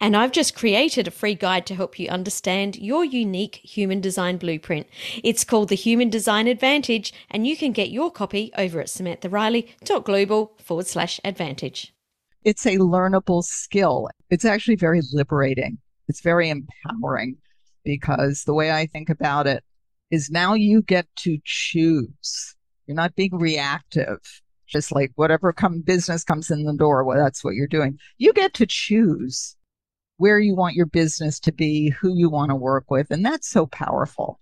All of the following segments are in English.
And I've just created a free guide to help you understand your unique human design blueprint. It's called the Human Design Advantage, and you can get your copy over at samanthariley.global forward slash advantage. It's a learnable skill. It's actually very liberating. It's very empowering because the way I think about it is now you get to choose. You're not being reactive just like whatever come business comes in the door well that's what you're doing. You get to choose where you want your business to be who you want to work with and that's so powerful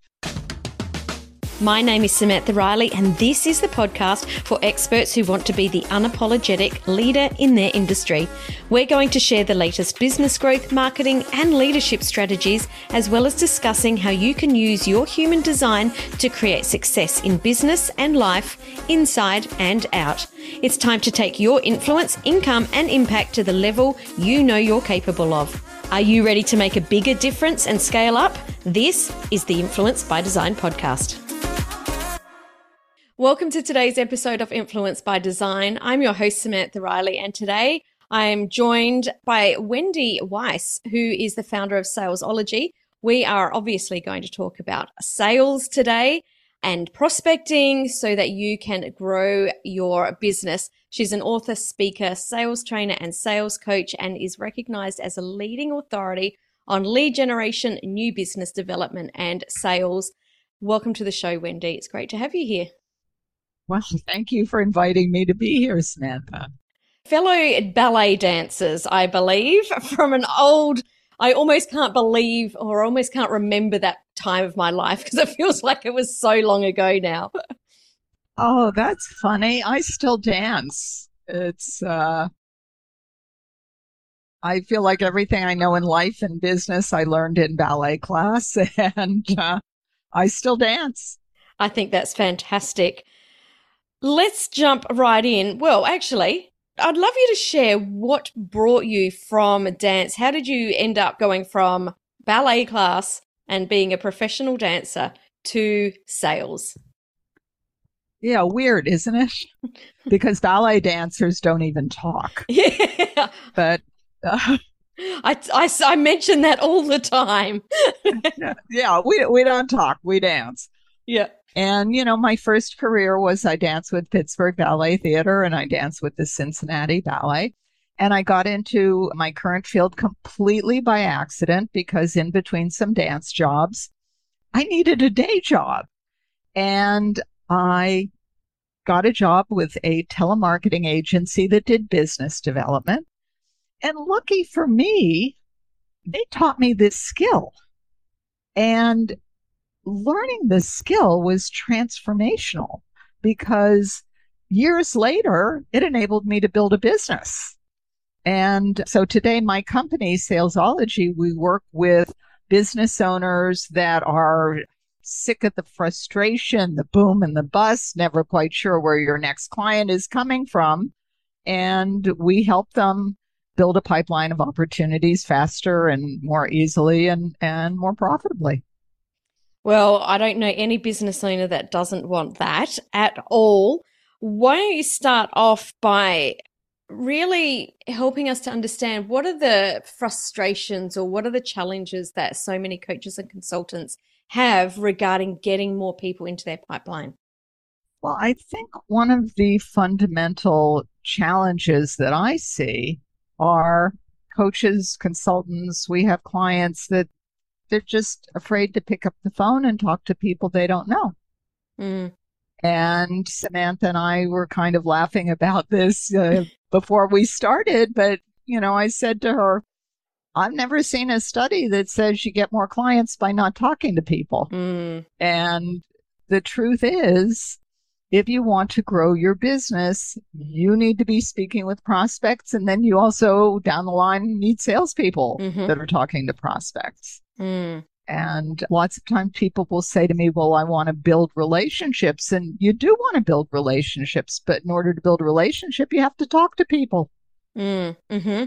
my name is Samantha Riley, and this is the podcast for experts who want to be the unapologetic leader in their industry. We're going to share the latest business growth, marketing, and leadership strategies, as well as discussing how you can use your human design to create success in business and life, inside and out. It's time to take your influence, income, and impact to the level you know you're capable of. Are you ready to make a bigger difference and scale up? This is the Influence by Design podcast. Welcome to today's episode of Influence by Design. I'm your host, Samantha Riley, and today I'm joined by Wendy Weiss, who is the founder of Salesology. We are obviously going to talk about sales today and prospecting so that you can grow your business. She's an author, speaker, sales trainer, and sales coach, and is recognized as a leading authority on lead generation, new business development, and sales. Welcome to the show, Wendy. It's great to have you here. Well, thank you for inviting me to be here, Samantha. Fellow ballet dancers, I believe, from an old, I almost can't believe or almost can't remember that time of my life because it feels like it was so long ago now. oh, that's funny. I still dance. It's, uh, I feel like everything I know in life and business I learned in ballet class, and uh, I still dance. I think that's fantastic. Let's jump right in. Well, actually, I'd love you to share what brought you from dance. How did you end up going from ballet class and being a professional dancer to sales? Yeah, weird, isn't it? because ballet dancers don't even talk. Yeah. But uh, I, I, I mention that all the time. yeah, we, we don't talk, we dance. Yeah. And, you know, my first career was I danced with Pittsburgh Ballet Theater and I danced with the Cincinnati Ballet. And I got into my current field completely by accident because in between some dance jobs, I needed a day job. And I got a job with a telemarketing agency that did business development. And lucky for me, they taught me this skill. And learning this skill was transformational because years later, it enabled me to build a business. And so today, my company, Salesology, we work with business owners that are sick of the frustration, the boom and the bust, never quite sure where your next client is coming from. And we help them build a pipeline of opportunities faster and more easily and, and more profitably. Well, I don't know any business owner that doesn't want that at all. Why don't you start off by really helping us to understand what are the frustrations or what are the challenges that so many coaches and consultants have regarding getting more people into their pipeline? Well, I think one of the fundamental challenges that I see are coaches, consultants, we have clients that they're just afraid to pick up the phone and talk to people they don't know. Mm. And Samantha and I were kind of laughing about this uh, before we started, but you know, I said to her, I've never seen a study that says you get more clients by not talking to people. Mm. And the truth is, if you want to grow your business, you need to be speaking with prospects. And then you also, down the line, need salespeople Mhm. that are talking to prospects. Mm. And lots of times people will say to me, Well, I want to build relationships. And you do want to build relationships, but in order to build a relationship, you have to talk to people. Mm. hmm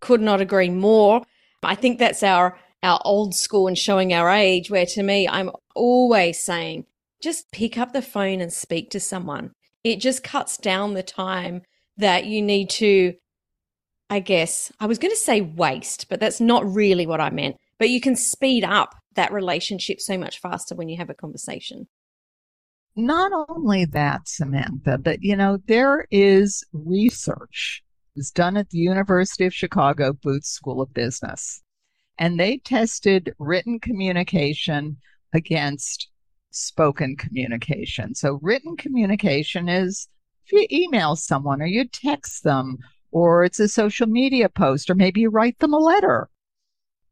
Could not agree more. I think that's our our old school and showing our age. Where to me, I'm always saying, just pick up the phone and speak to someone. It just cuts down the time that you need to. I guess I was going to say waste, but that's not really what I meant. But you can speed up that relationship so much faster when you have a conversation. Not only that, Samantha, but you know, there is research. It was done at the University of Chicago Booth School of Business. And they tested written communication against spoken communication. So, written communication is if you email someone or you text them, or it's a social media post, or maybe you write them a letter.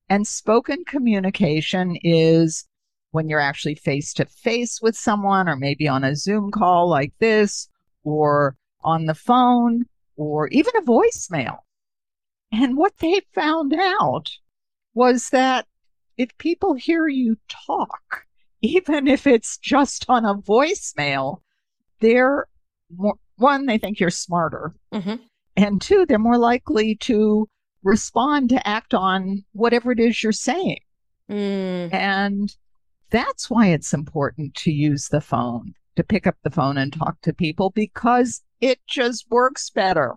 And spoken communication is when you're actually face to face with someone, or maybe on a Zoom call like this, or on the phone, or even a voicemail. And what they found out was that if people hear you talk, even if it's just on a voicemail, they're more, one, they think you're smarter. hmm And two, they're more likely to respond to act on whatever it is you're saying. Mm. And that's why it's important to use the phone, to pick up the phone and talk to people because it just works better.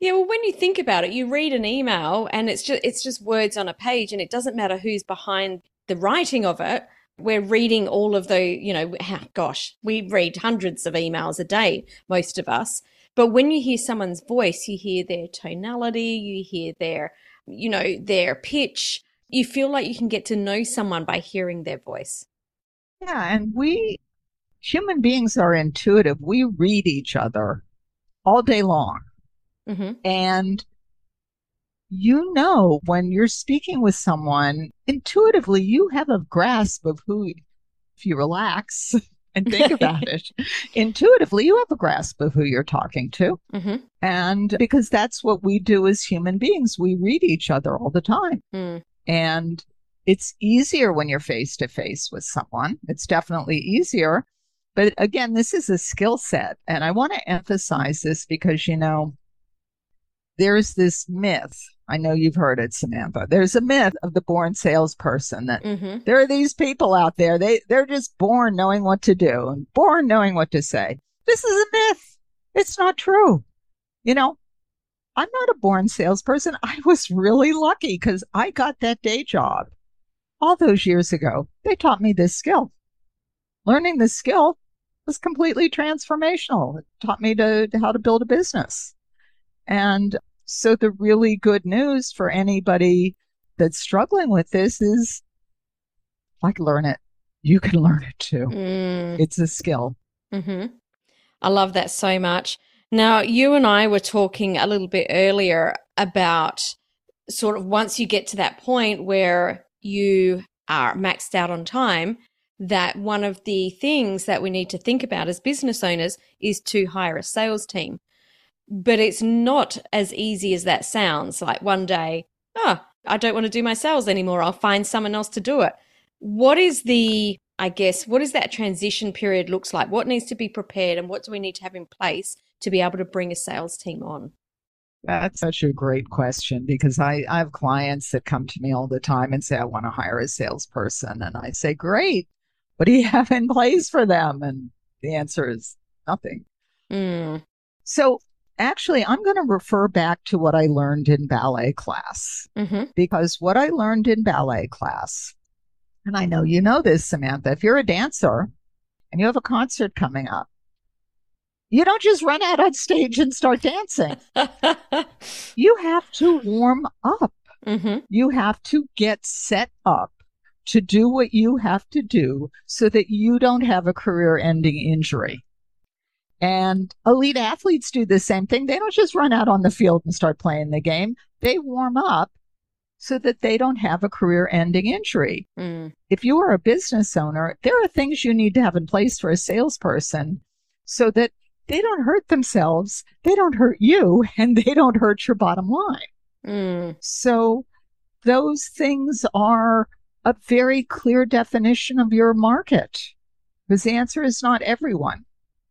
Yeah, well, when you think about it, you read an email and it's just it's just words on a page, and it doesn't matter who's behind the writing of it. We're reading all of the, you know, gosh, we read hundreds of emails a day, most of us. But when you hear someone's voice, you hear their tonality, you hear their, you know, their pitch. You feel like you can get to know someone by hearing their voice. Yeah. And we human beings are intuitive. We read each other all day long. hmm And you know, when you're speaking with someone, intuitively, you have a grasp of who, if you relax and think about it, intuitively, you have a grasp of who you're talking to. hmm And because that's what we do as human beings, we read each other all the time. Mm. And it's easier when you're face to face with someone. It's definitely easier. But again, this is a skill set. And I want to emphasize this because, you know, there's this myth. I know you've heard it, Samantha. There's a myth of the born salesperson that hmm there are these people out there. They they're just born knowing what to do and born knowing what to say. This is a myth. It's not true. You know, I'm not a born salesperson. I was really lucky because I got that day job all those years ago. They taught me this skill. Learning this skill was completely transformational. It taught me to, to how to build a business. And so the really good news for anybody that's struggling with this is like learn it. You can learn it too. Mm. It's a skill. hmm I love that so much. Now, you and I were talking a little bit earlier about sort of once you get to that point where you are maxed out on time, that one of the things that we need to think about as business owners is to hire a sales team. But it's not as easy as that sounds. Like one day, oh, I don't want to do my sales anymore. I'll find someone else to do it. What is the I guess, what is that transition period looks like? What needs to be prepared and what do we need to have in place to be able to bring a sales team on? That's such a great question because I, I have clients that come to me all the time and say, I want to hire a salesperson. And I say, Great. What do you have in place for them? And the answer is nothing. Mm, So actually, I'm going to refer back to what I learned in ballet class hmm because what I learned in ballet class, and I know you know this, Samantha, if you're a dancer and you have a concert coming up, you don't just run out on stage and start dancing. You have to warm up. hmm You have to get set up to do what you have to do so that you don't have a career ending injury. And elite athletes do the same thing. They don't just run out on the field and start playing the game. They warm up so that they don't have a career ending injury. Mm, If you are a business owner, there are things you need to have in place for a salesperson so that they don't hurt themselves, they don't hurt you, and they don't hurt your bottom line. Mm. So those things are a very clear definition of your market. Because the answer is not everyone.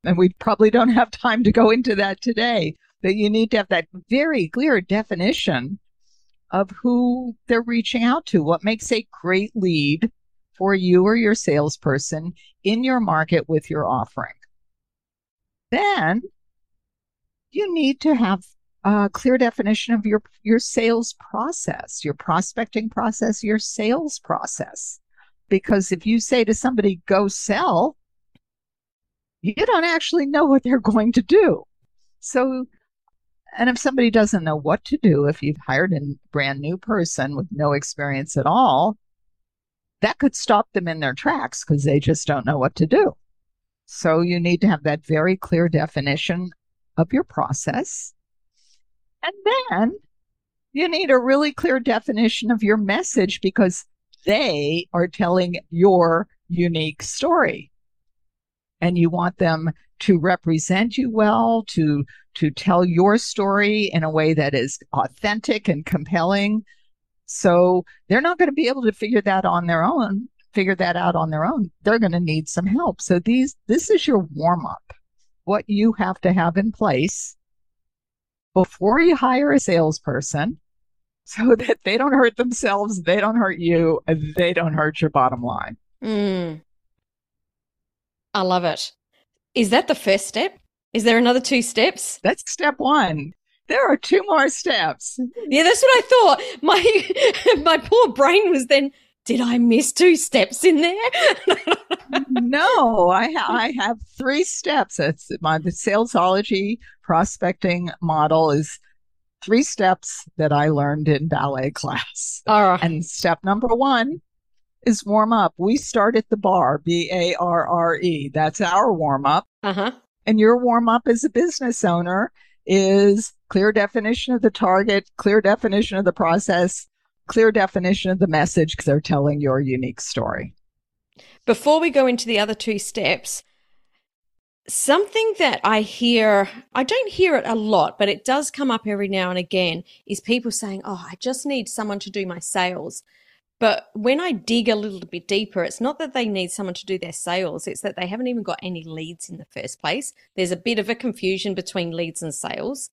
And we probably don't have time to go into that today, but you need to have that very clear definition of who they're reaching out to, what makes a great lead for you or your salesperson in your market with your offering. Then you need to have a clear definition of your, your sales process, your prospecting process, your sales process. Because if you say to somebody, go sell, you don't actually know what they're going to do. So, and if somebody doesn't know what to do, if you've hired a brand new person with no experience at all, that could stop them in their tracks because they just don't know what to do. So you need to have that very clear definition of your process. And then you need a really clear definition of your message because they are telling your unique story. And you want them to represent you well, to to tell your story in a way that is authentic and compelling. So they're not going to be able to figure that on their own, figure that out on their own. They're going to need some help. So these this is your warm up. What you have to have in place before you hire a salesperson so that they don't hurt themselves, they don't hurt you, they don't hurt your bottom line. Mm. I love it. Is that the first step? Is there another two steps? That's step one. There are two more steps. Yeah, that's what I thought. My my poor brain was then. Did I miss two steps in there? no, I ha- I have three steps. It's my the salesology prospecting model is three steps that I learned in ballet class. All right. And step number one is warm up. We start at the bar, B A R R E. That's our warm up. Uh huh. And your warm up as a business owner is clear definition of the target, clear definition of the process, clear definition of the message because they're telling your unique story. Before we go into the other two steps, something that I hear, I don't hear it a lot, but it does come up every now and again, is people saying, Oh, I just need someone to do my sales. But when I dig a little bit deeper, it's not that they need someone to do their sales, it's that they haven't even got any leads in the first place. There's a bit of a confusion between leads and sales.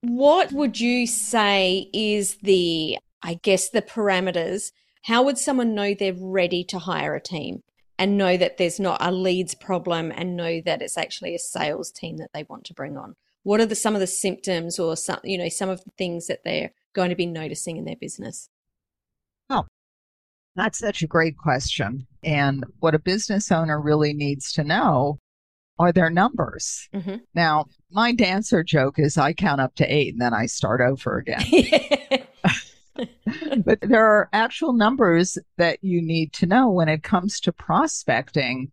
What would you say is the, I guess, the parameters? How would someone know they're ready to hire a team and know that there's not a leads problem and know that it's actually a sales team that they want to bring on? What are the some of the symptoms or some, you know, some of the things that they're going to be noticing in their business? That's such a great question. And what a business owner really needs to know are their numbers. Mm-hmm. Now, my dancer joke is I count up to eight and then I start over again. but there are actual numbers that you need to know when it comes to prospecting.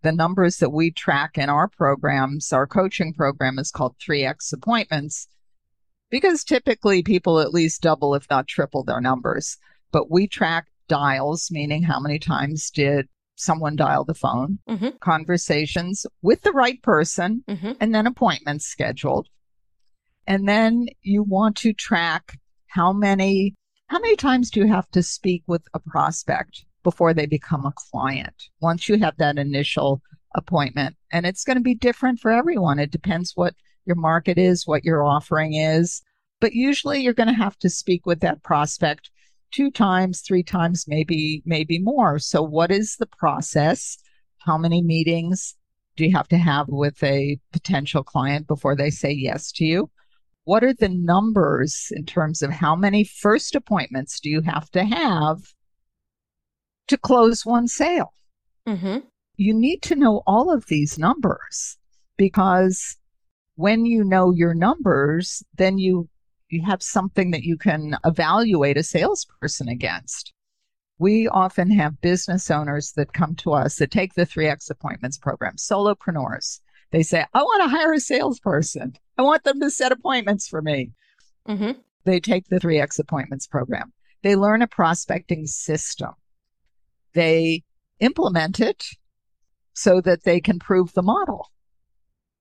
The numbers that we track in our programs, our coaching program is called 3X appointments because typically people at least double, if not triple, their numbers. But we track dials, meaning how many times did someone dial the phone, mm-hmm. conversations with the right person, mm-hmm. and then appointments scheduled. And then you want to track how many how many times do you have to speak with a prospect before they become a client once you have that initial appointment and it's going to be different for everyone it depends what your market is what your offering is but usually you're going to have to speak with that prospect two times, three times, maybe, maybe more. So what is the process? How many meetings do you have to have with a potential client before they say yes to you? What are the numbers in terms of how many first appointments do you have to have to close one sale? Mm-hmm. You need to know all of these numbers because when you know your numbers, then you you have something that you can evaluate a salesperson against. We often have business owners that come to us that take the 3X appointments program, solopreneurs. They say, I want to hire a salesperson. I want them to set appointments for me. Mm-hmm. They take the 3X appointments program. They learn a prospecting system. They implement it so that they can prove the model.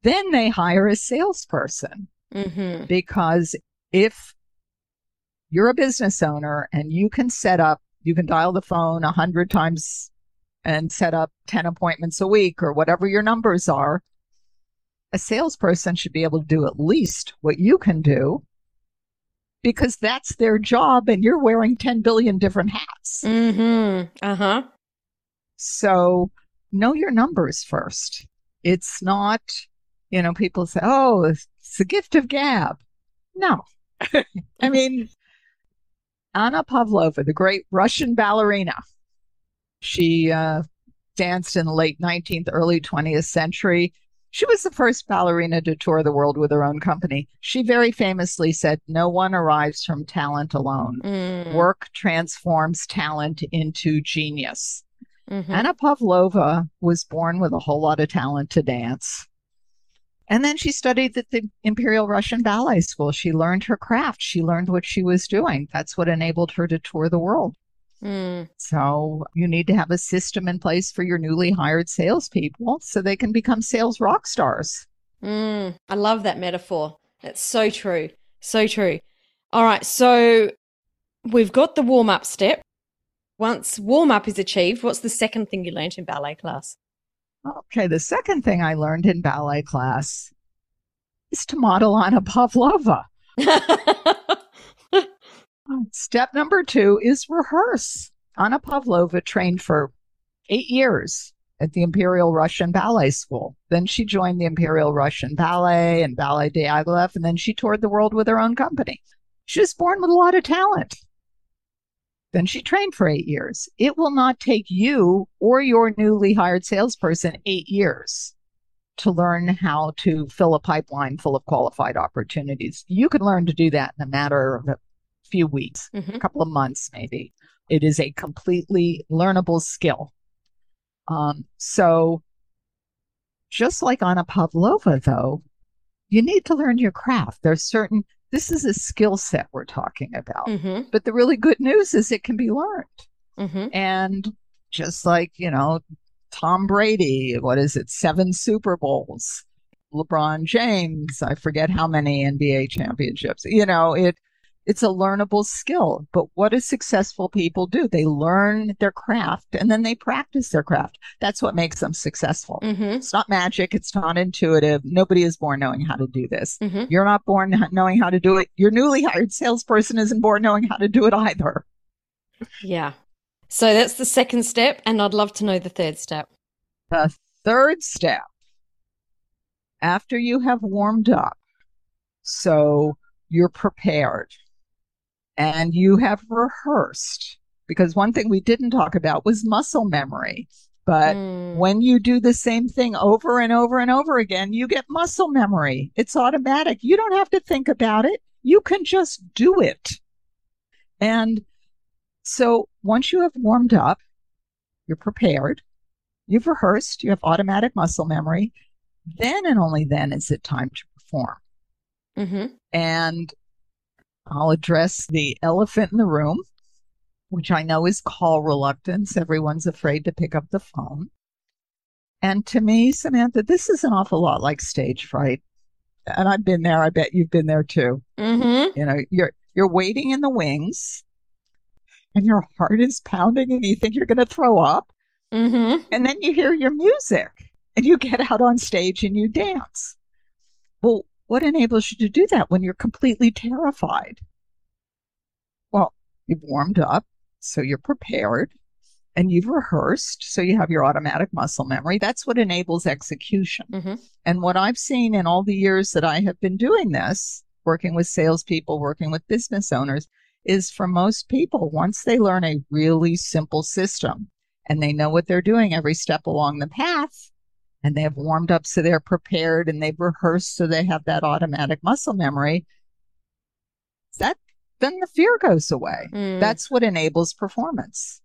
Then they hire a salesperson Mm-hmm. because if you're a business owner and you can set up, you can dial the phone a hundred times and set up 10 appointments a week or whatever your numbers are, a salesperson should be able to do at least what you can do because that's their job and you're wearing 10 billion different hats. Mm-hmm. Uh-huh. So know your numbers first. It's not, you know, people say, oh, it's the gift of gab. No. I mean, Anna Pavlova, the great Russian ballerina, she uh, danced in the late 19th, early 20th century. She was the first ballerina to tour the world with her own company. She very famously said, No one arrives from talent alone. Mm. Work transforms talent into genius. Mhm. Anna Pavlova was born with a whole lot of talent to dance. And then she studied at the Imperial Russian Ballet School. She learned her craft. She learned what she was doing. That's what enabled her to tour the world. Mm. So you need to have a system in place for your newly hired salespeople so they can become sales rock stars. Mm. I love that metaphor. That's so true. So true. All right. So we've got the warm up step. Once warm up is achieved, what's the second thing you learned in ballet class? Okay, the second thing I learned in ballet class is to model Anna Pavlova. Uh, step number two is rehearse. Anna Pavlova trained for eight years at the Imperial Russian Ballet School. Then she joined the Imperial Russian Ballet and Ballet Diaghilev, and then she toured the world with her own company. She was born with a lot of talent. Then she trained for eight years. It will not take you or your newly hired salesperson eight years to learn how to fill a pipeline full of qualified opportunities. You can learn to do that in a matter of a few weeks, Mhm. a couple of months, maybe. It is a completely learnable skill. Um, so, just like Anna Pavlova, though, you need to learn your craft. There's certain, this is a skill set we're talking about. Mm-hmm. But the really good news is it can be learned. Mm-hmm. And just like, you know, Tom Brady, what is it, seven Super Bowls, LeBron James, I forget how many NBA championships. You know, it it's a learnable skill. But what do successful people do? They learn their craft and then they practice their craft. That's what makes them successful. Mm-hmm. It's not magic. It's not intuitive. Nobody is born knowing how to do this. Mm-hmm. You're not born knowing how to do it. Your newly hired salesperson isn't born knowing how to do it either. Yeah. So that's the second step, and I'd love to know the third step. The third step, after you have warmed up, so you're prepared and you have rehearsed, because one thing we didn't talk about was muscle memory. But Mm. when you do the same thing over and over and over again, you get muscle memory. It's automatic. You don't have to think about it. You can just do it. And so once you have warmed up, you're prepared, you've rehearsed, you have automatic muscle memory, then and only then is it time to perform. Mm-hmm. And I'll address the elephant in the room, which I know is call reluctance. Everyone's afraid to pick up the phone. And to me, Samantha, this is an awful lot like stage fright. And I've been there. I bet you've been there too. Mm-hmm. You know, you're you're waiting in the wings and your heart is pounding and you think you're going to throw up. Mm-hmm. And then you hear your music and you get out on stage and you dance. Well, what enables you to do that when you're completely terrified? Well, you've warmed up, so you're prepared, and you've rehearsed, so you have your automatic muscle memory. That's what enables execution. Mhm. And what I've seen in all the years that I have been doing this, working with salespeople, working with business owners, is for most people, once they learn a really simple system and they know what they're doing every step along the path, and they have warmed up so they're prepared and they've rehearsed so they have that automatic muscle memory, that then the fear goes away. Mm. That's what enables performance.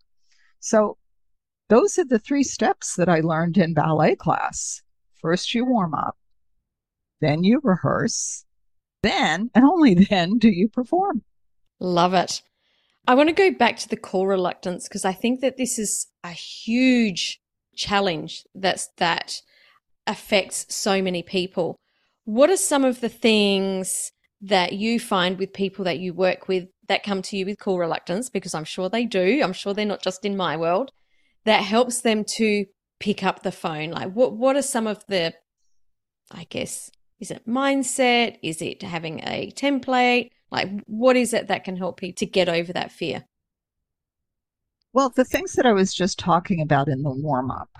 So those are the three steps that I learned in ballet class. First you warm up, then you rehearse, then and only then do you perform. Love it. I want to go back to the call reluctance because I think that this is a huge challenge that's that affects so many people. What are some of the things that you find with people that you work with that come to you with call reluctance? Because I'm sure they do. I'm sure they're not just in my world. That helps them to pick up the phone. Like, what what are some of the, I guess, is it mindset? Is it having a template? Like, what is it that can help you to get over that fear? Well, the things that I was just talking about in the warm up,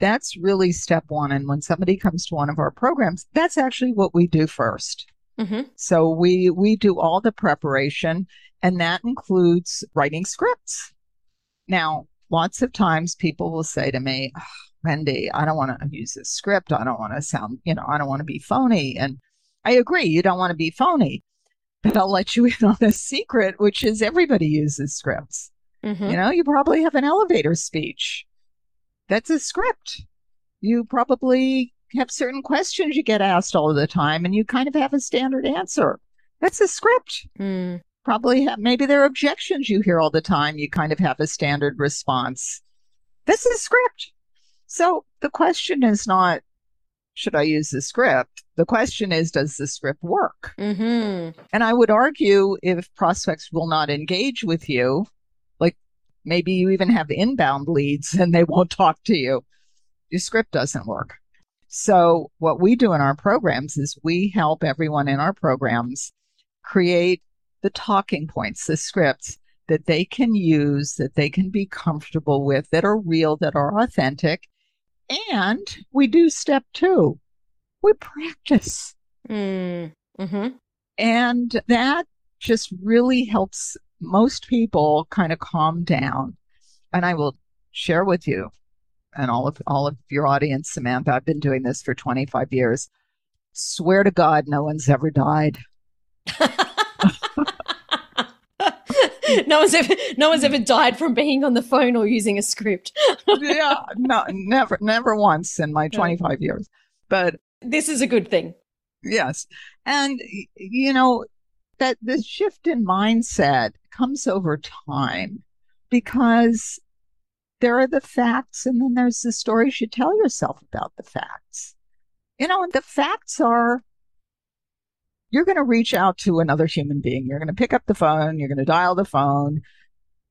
that's really step one. And when somebody comes to one of our programs, that's actually what we do 1st mm-hmm. So we we do all the preparation, and that includes writing scripts. Now, lots of times people will say to me, oh, Wendy, I don't want to use this script. I don't want to sound, you know, I don't want to be phony. And I agree, you don't want to be phony. But I'll let you in on a secret, which is everybody uses scripts. Mm-hmm. You know, you probably have an elevator speech. That's a script. You probably have certain questions you get asked all the time, and you kind of have a standard answer. That's a script. Mm. Probably have, maybe there are objections you hear all the time. You kind of have a standard response. This is a script. So the question is not, should I use the script? The question is, does the script work? Mm-hmm. And I would argue if prospects will not engage with you, maybe you even have inbound leads and they won't talk to you, your script doesn't work. So, what we do in our programs is we help everyone in our programs create the talking points, the scripts that they can use, that they can be comfortable with, that are real, that are authentic. And we do step two we practice. Mm. Mm-hmm. And that just really helps most people kind of calm down. And I will share with you and all of all of your audience, Samantha, I've been doing this for 25 years. Swear to God, no one's ever died. no one's ever no one's ever died from being on the phone or using a script. yeah, no, never, never once in my 25 years. But this is a good thing. Yes, and you know that the shift in mindset comes over time because there are the facts and then there's the stories you tell yourself about the facts. You know, and the facts are you're going to reach out to another human being. You're going to pick up the phone, you're going to dial the phone.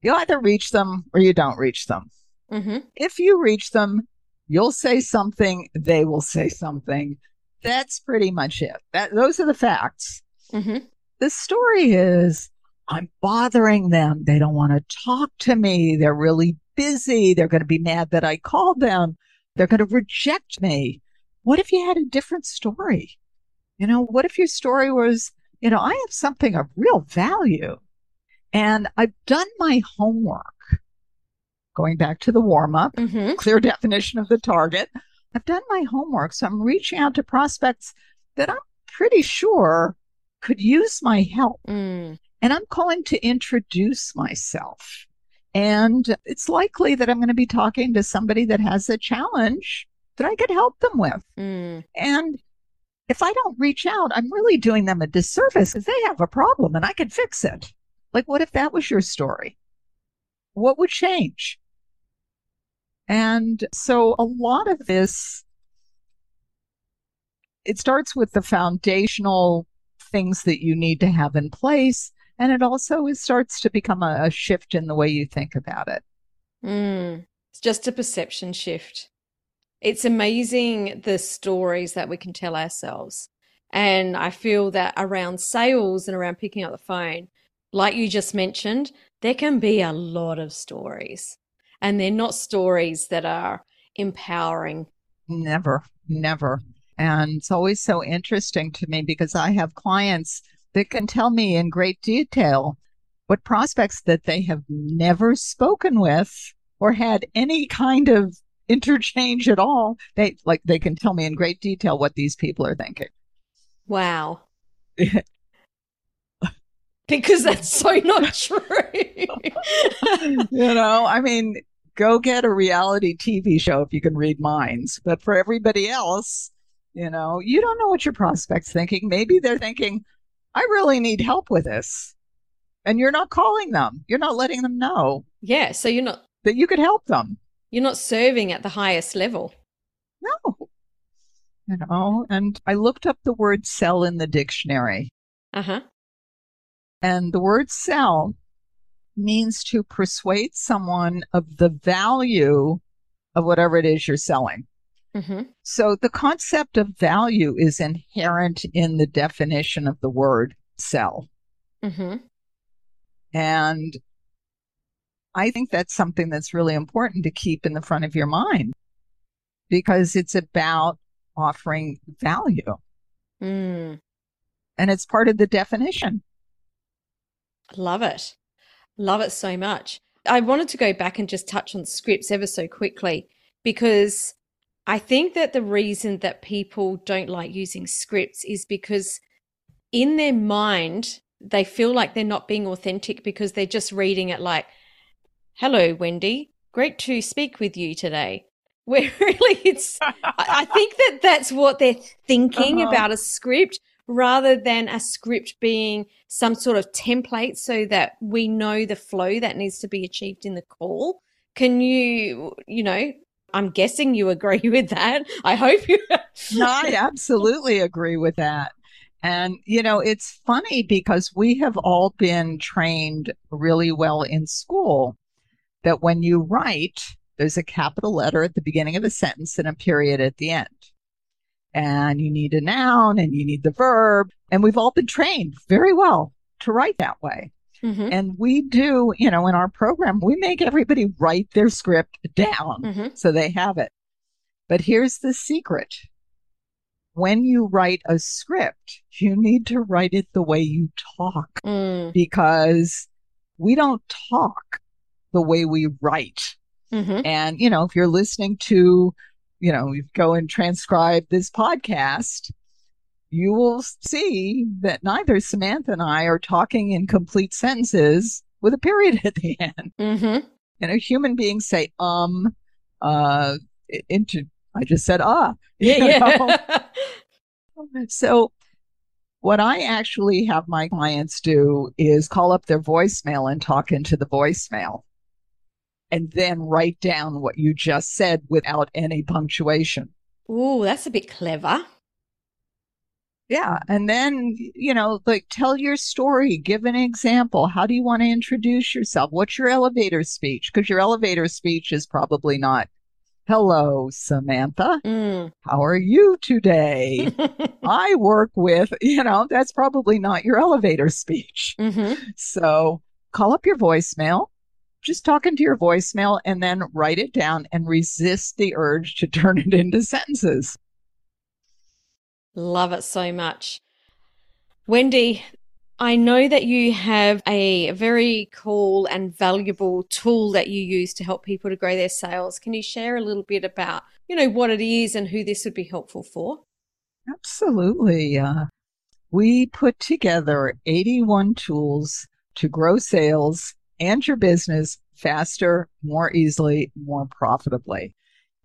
You either reach them or you don't reach them. Mm-hmm. If you reach them, you'll say something, they will say something. That's pretty much it. That those are the facts. Mm-hmm. The story is I'm bothering them. They don't want to talk to me. They're really busy. They're going to be mad that I called them. They're going to reject me. What if you had a different story? You know, what if your story was, you know, I have something of real value and I've done my homework. Going back to the warm up, mm-hmm. clear definition of the target. I've done my homework. So I'm reaching out to prospects that I'm pretty sure could use my help. Mm. And I'm calling to introduce myself. And it's likely that I'm going to be talking to somebody that has a challenge that I could help them with. Mm. And if I don't reach out, I'm really doing them a disservice because they have a problem and I can fix it. Like, what if that was your story? What would change? And so a lot of this, it starts with the foundational things that you need to have in place. And it also starts to become a, a shift in the way you think about it. Mm. It's just a perception shift. It's amazing the stories that we can tell ourselves. And I feel that around sales and around picking up the phone, like you just mentioned, there can be a lot of stories and they're not stories that are empowering. Never, never. And it's always so interesting to me because I have clients that can tell me in great detail what prospects that they have never spoken with or had any kind of interchange at all. They like they can tell me in great detail what these people are thinking. Wow. because that's so not true. you know, I mean, go get a reality TV show if you can read minds. But for everybody else, you know, you don't know what your prospect's thinking. Maybe they're thinking, I really need help with this. And you're not calling them. You're not letting them know. Yeah. So you're not that you could help them. You're not serving at the highest level. No. you know, and I looked up the word sell in the dictionary. Uh huh. And the word sell means to persuade someone of the value of whatever it is you're selling. Mm-hmm. So the concept of value is inherent in the definition of the word sell. Mm-hmm. And I think that's something that's really important to keep in the front of your mind because it's about offering value Mm. and it's part of the definition. Love it. Love it so much. I wanted to go back and just touch on scripts ever so quickly because I think that the reason that people don't like using scripts is because in their mind, they feel like they're not being authentic because they're just reading it like, hello, Wendy. Great to speak with you today. Where really it's, I think that that's what they're thinking Uh-huh. about a script rather than a script being some sort of template so that we know the flow that needs to be achieved in the call. Can you, you know, I'm guessing you agree with that. I hope you. No, I absolutely agree with that. And, you know, it's funny because we have all been trained really well in school that when you write, there's a capital letter at the beginning of a sentence and a period at the end. And you need a noun and you need the verb. And we've all been trained very well to write that way. Mhm, And we do, you know, in our program, we make everybody write their script down mhm. so they have it. But here's the secret when you write a script, you need to write it the way you talk Mm, because we don't talk the way we write. mhm. And, you know, if you're listening to, you know, you go and transcribe this podcast, you will see that neither Samantha and I are talking in complete sentences with a period at the end. Mhm. You know, human beings say, um, uh, into, I just said, ah. Yeah, yeah. So, what I actually have my clients do is call up their voicemail and talk into the voicemail and then write down what you just said without any punctuation. Ooh, that's a bit clever. Yeah. And then, you know, like tell your story, give an example. How do you want to introduce yourself? What's your elevator speech? Because your elevator speech is probably not, hello, Samantha. Mm. How are you today? I work with, you know, that's probably not your elevator speech. Mhm. So call up your voicemail, just talk into your voicemail and then write it down and resist the urge to turn it into sentences. Love it so much. Wendy, I know that you have a very cool and valuable tool that you use to help people to grow their sales. Can you share a little bit about, you know, what it is and who this would be helpful for? Absolutely. Uh, we put together 81 tools to grow sales and your business faster, more easily, more profitably.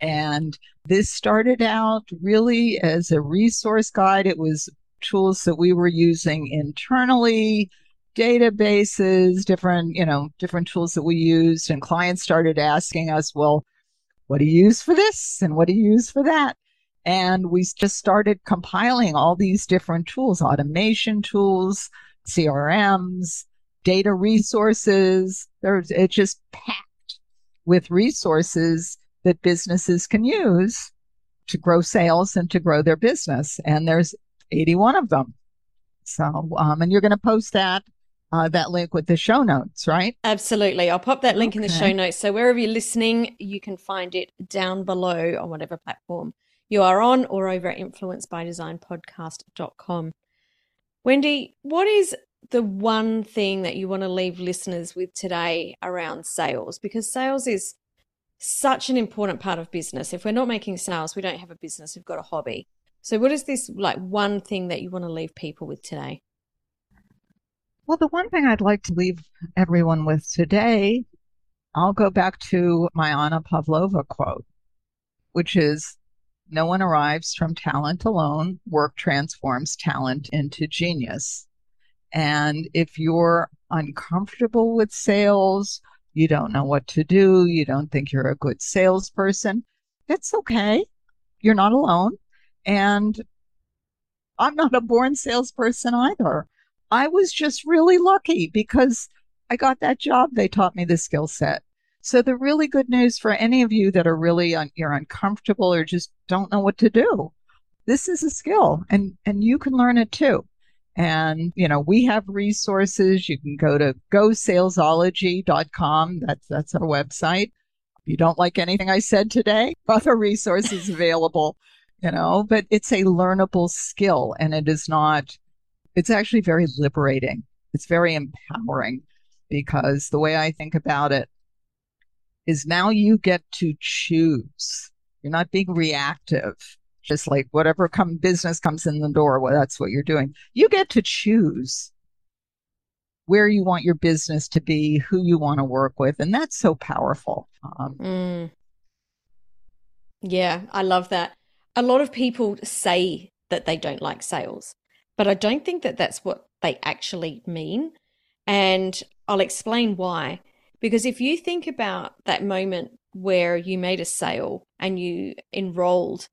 And this started out really as a resource guide. It was tools that we were using internally, databases, different, you know, different tools that we used. And clients started asking us, well, what do you use for this? And what do you use for that? And we just started compiling all these different tools, automation tools, CRMs, data resources. There's, it's just packed with resources that businesses can use to grow sales and to grow their business. And there's 81 of them. So, um, and you're going to post that, uh, that link with the show notes, right? Absolutely. I'll pop that link in the show notes. So wherever you're listening, you can find it down below on whatever platform you are on or over at influencebydesignpodcast.com. Wendy, what is the one thing that you want to leave listeners with today around sales? Because sales is such an important part of business. If we're not making sales, we don't have a business, we've got a hobby. So what is this like one thing that you want to leave people with today? Well, the one thing I'd like to leave everyone with today, I'll go back to my Anna Pavlova quote, which is No one arrives from talent alone. Work transforms talent into genius. And if you're uncomfortable with sales, you don't know what to do, you don't think you're a good salesperson, it's okay. You're not alone. And I'm not a born salesperson either. I was just really lucky because I got that job. They taught me the skill set. So the really good news for any of you that are really un- you're uncomfortable or just don't know what to do, this is a skill and and you can learn it too. And you know, we have resources. You can go to gosalesology.com. That's that's our website. If you don't like anything I said today, other resources available, you know, but it's a learnable skill and it is not it's actually very liberating. It's very empowering because the way I think about it is now you get to choose. You're not being reactive, just like whatever come business comes in the door, well, that's what you're doing. You get to choose where you want your business to be, who you want to work with, and that's so powerful. Um, mm. Yeah, I love that. A lot of people say that they don't like sales, but I don't think that that's what they actually mean. And I'll explain why. Because if you think about that moment where you made a sale and you enrolled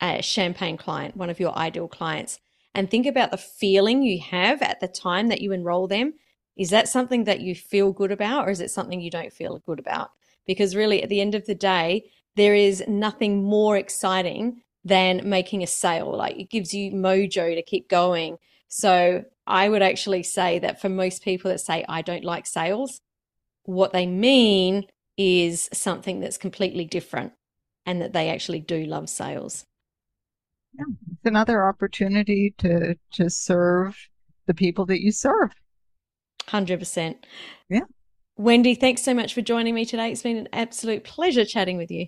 a champagne client, one of your ideal clients, and think about the feeling you have at the time that you enroll them, is that something that you feel good about or is it something you don't feel good about? Because really, at the end of the day, there is nothing more exciting than making a sale. Like it gives you mojo to keep going. So I would actually say that for most people that say, I don't like sales, what they mean is something that's completely different and that they actually do love sales. Yeah, it's another opportunity to to serve the people that you serve. 100%. Yeah. Wendy, thanks so much for joining me today. It's been an absolute pleasure chatting with you.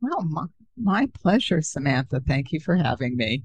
Well, my, my pleasure, Samantha. Thank you for having me.